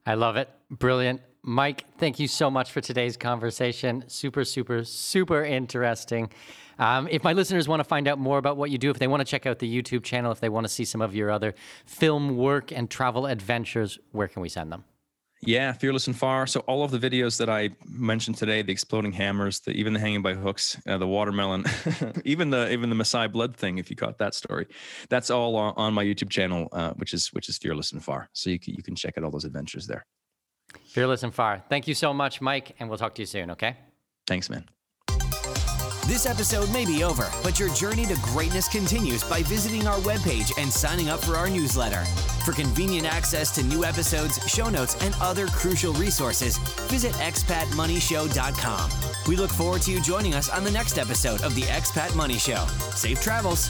I love it. Brilliant. Mike, thank you so much for today's conversation. Super, super, super interesting. Um, if my listeners want to find out more about what you do, if they want to check out the YouTube channel, if they want to see some of your other film work and travel adventures, where can we send them? Yeah, fearless and far. So all of the videos that I mentioned today, the exploding hammers, the even the hanging by hooks, uh, the watermelon, even the even the Maasai blood thing, if you caught that story, that's all on, on my YouTube channel, uh, which is which is fearless and far. So you can, you can check out all those adventures there. Fearless and Far. Thank you so much, Mike, and we'll talk to you soon, okay? Thanks, man. This episode may be over, but your journey to greatness continues by visiting our webpage and signing up for our newsletter. For convenient access to new episodes, show notes, and other crucial resources, visit expatmoneyshow.com. We look forward to you joining us on the next episode of the Expat Money Show. Safe travels.